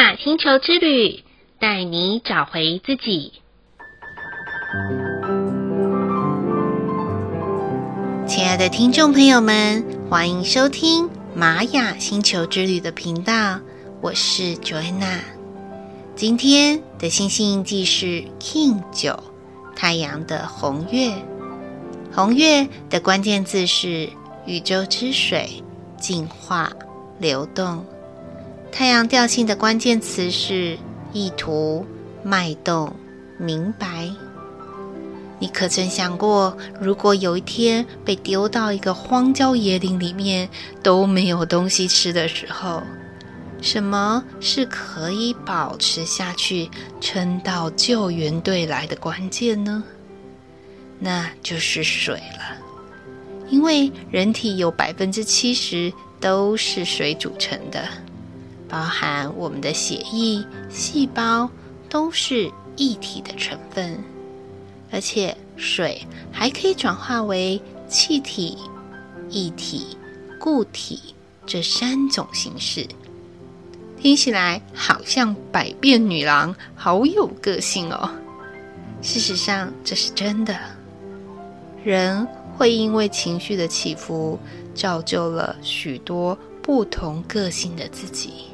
雅星球之旅，带你找回自己。亲爱的听众朋友们，欢迎收听玛雅星球之旅的频道，我是 Joanna。今天的星星印记是 King 九，太阳的红月。红月的关键字是宇宙之水、净化、流动。太阳调性的关键词是意图、脉动、明白。你可曾想过，如果有一天被丢到一个荒郊野岭里面，都没有东西吃的时候，什么是可以保持下去、撑到救援队来的关键呢？那就是水了，因为人体有百分之七十都是水组成的，包含我们的血液、细胞都是一体的成分，而且水还可以转化为气体、液体、固体这三种形式。听起来好像百变女郎，好有个性哦。事实上，这是真的。人会因为情绪的起伏，造就了许多不同个性的自己。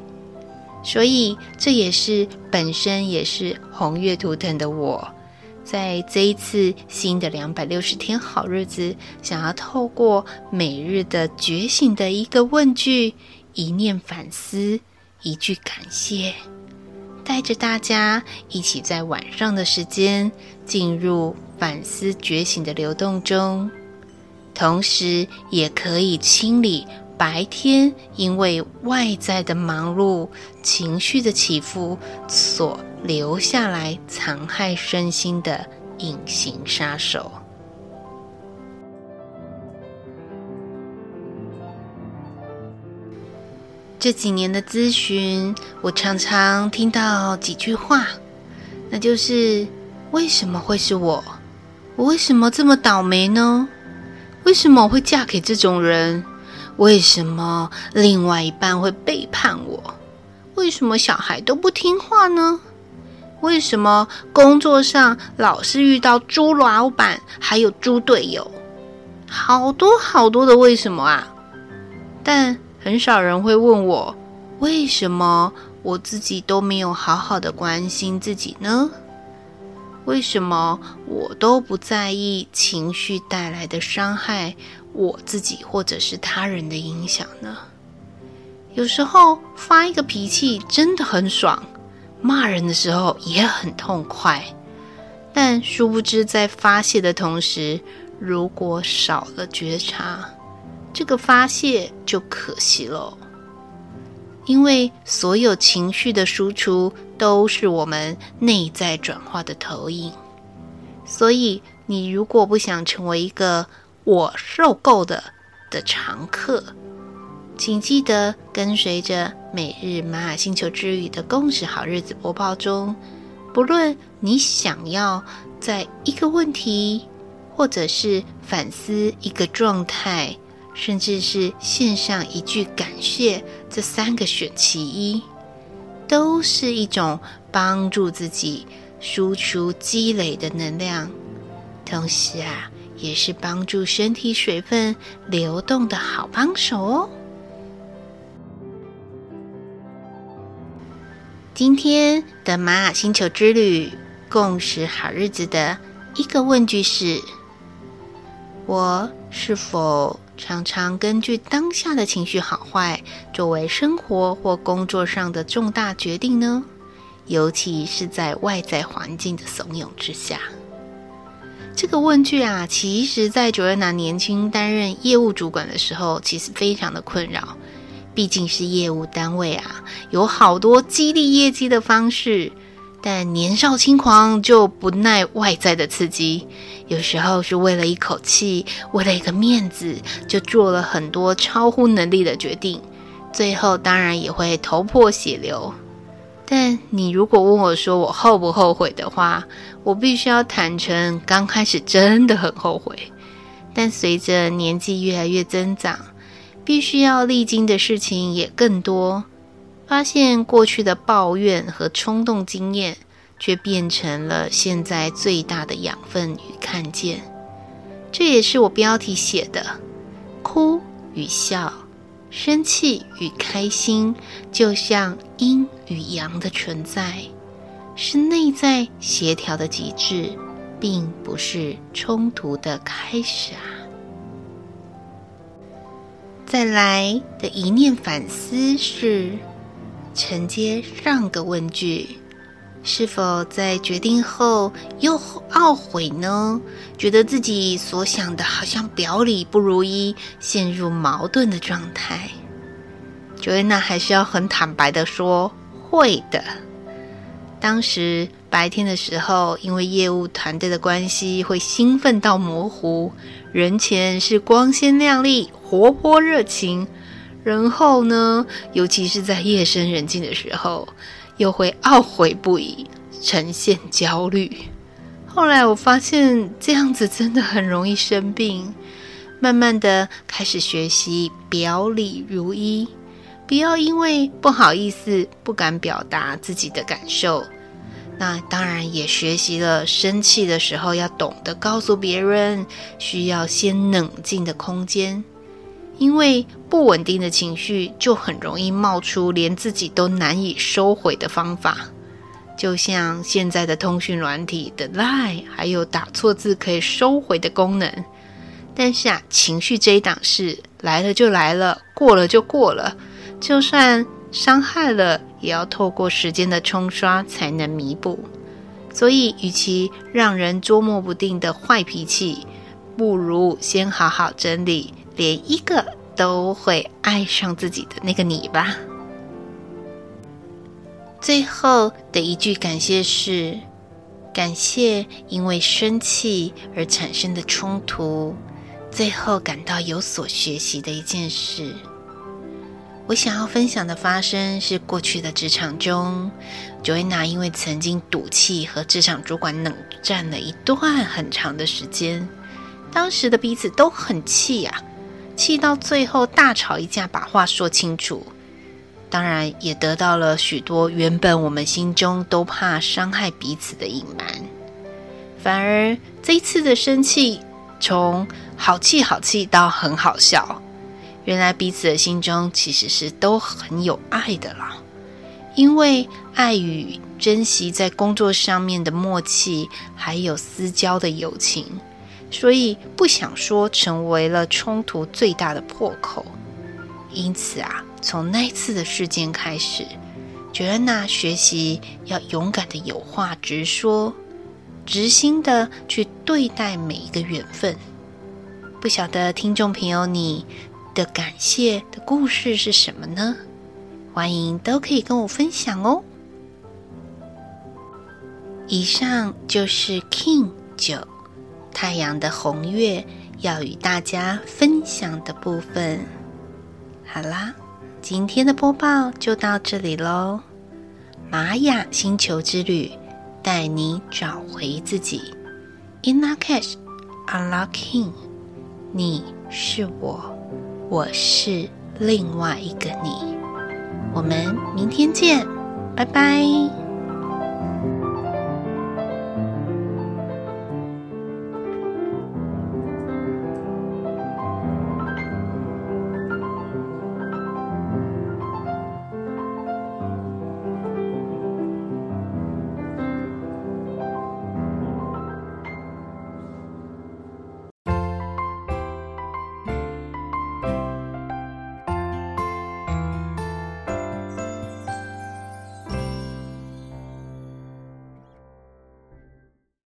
所以，这也是本身也是红月图腾的我，在这一次新的两百六十天好日子，想要透过每日的觉醒的一个问句、一念反思。一句感谢，带着大家一起在晚上的时间进入反思觉醒的流动中，同时也可以清理白天因为外在的忙碌、情绪的起伏所留下来残害身心的隐形杀手。这几年的咨询，我常常听到几句话，那就是：为什么会是我？我为什么这么倒霉呢？为什么我会嫁给这种人？为什么另外一半会背叛我？为什么小孩都不听话呢？为什么工作上老是遇到猪老板，还有猪队友？好多好多的为什么啊！但很少人会问我，为什么我自己都没有好好的关心自己呢？为什么我都不在意情绪带来的伤害，我自己或者是他人的影响呢？有时候发一个脾气真的很爽，骂人的时候也很痛快，但殊不知在发泄的同时，如果少了觉察。这个发泄就可惜了，因为所有情绪的输出都是我们内在转化的投影。所以，你如果不想成为一个我受够的的常客，请记得跟随着每日玛雅星球之旅的共识好日子播报中，不论你想要在一个问题，或者是反思一个状态。甚至是献上一句感谢，这三个选其一，都是一种帮助自己输出积累的能量，同时啊，也是帮助身体水分流动的好帮手哦。今天的玛雅星球之旅共识好日子的一个问句是：我是否常常根据当下的情绪好坏，作为生活或工作上的重大决定呢？尤其是在外在环境的怂恿之下。这个问句啊，其实在 Joanna 年轻担任业务主管的时候，其实非常的困扰。毕竟是业务单位啊，有好多激励业绩的方式。但年少轻狂就不耐外在的刺激，有时候是为了一口气，为了一个面子，就做了很多超乎能力的决定，最后当然也会头破血流。但你如果问我说我后不后悔的话，我必须要坦诚，刚开始真的很后悔。但随着年纪越来越增长，必须要历经的事情也更多。发现过去的抱怨和冲动经验，却变成了现在最大的养分与看见。这也是我标题写的：哭与笑，生气与开心，就像阴与阳的存在，是内在协调的极致，并不是冲突的开始啊。再来的一念反思是。承接上个问句，是否在决定后又懊悔呢？觉得自己所想的好像表里不如一，陷入矛盾的状态。Joanna 还是要很坦白的说，会的。当时白天的时候，因为业务团队的关系，会兴奋到模糊；人前是光鲜亮丽、活泼热情。然后呢，尤其是在夜深人静的时候，又会懊悔不已，呈现焦虑。后来我发现这样子真的很容易生病，慢慢的开始学习表里如一，不要因为不好意思不敢表达自己的感受。那当然也学习了生气的时候要懂得告诉别人，需要先冷静的空间。因为不稳定的情绪就很容易冒出连自己都难以收回的方法，就像现在的通讯软体的 Line，还有打错字可以收回的功能。但是啊，情绪这一档事来了就来了，过了就过了，就算伤害了，也要透过时间的冲刷才能弥补。所以，与其让人捉摸不定的坏脾气，不如先好好整理。连一个都会爱上自己的那个你吧。最后的一句感谢是：感谢因为生气而产生的冲突，最后感到有所学习的一件事。我想要分享的发生是过去的职场中，Joanna 因为曾经赌气和职场主管冷战了一段很长的时间，当时的彼此都很气呀、气到最后大吵一架，把话说清楚，当然也得到了许多原本我们心中都怕伤害彼此的隐瞒。反而这一次的生气，从好气好气到很好笑，原来彼此的心中其实是都很有爱的啦。因为爱与珍惜在工作上面的默契，还有私交的友情。所以不想说成为了冲突最大的破口，因此啊，从那次的事件开始，Joanna 学习要勇敢的有话直说，直心的去对待每一个缘分。不晓得听众朋友你的感谢的故事是什么呢？欢迎都可以跟我分享哦。以上就是 King 九。太阳的红月要与大家分享的部分，好啦，今天的播报就到这里喽。玛雅星球之旅，带你找回自己。In Lak'ech, Unlocking，你是我，我是另外一个你。我们明天见，拜拜。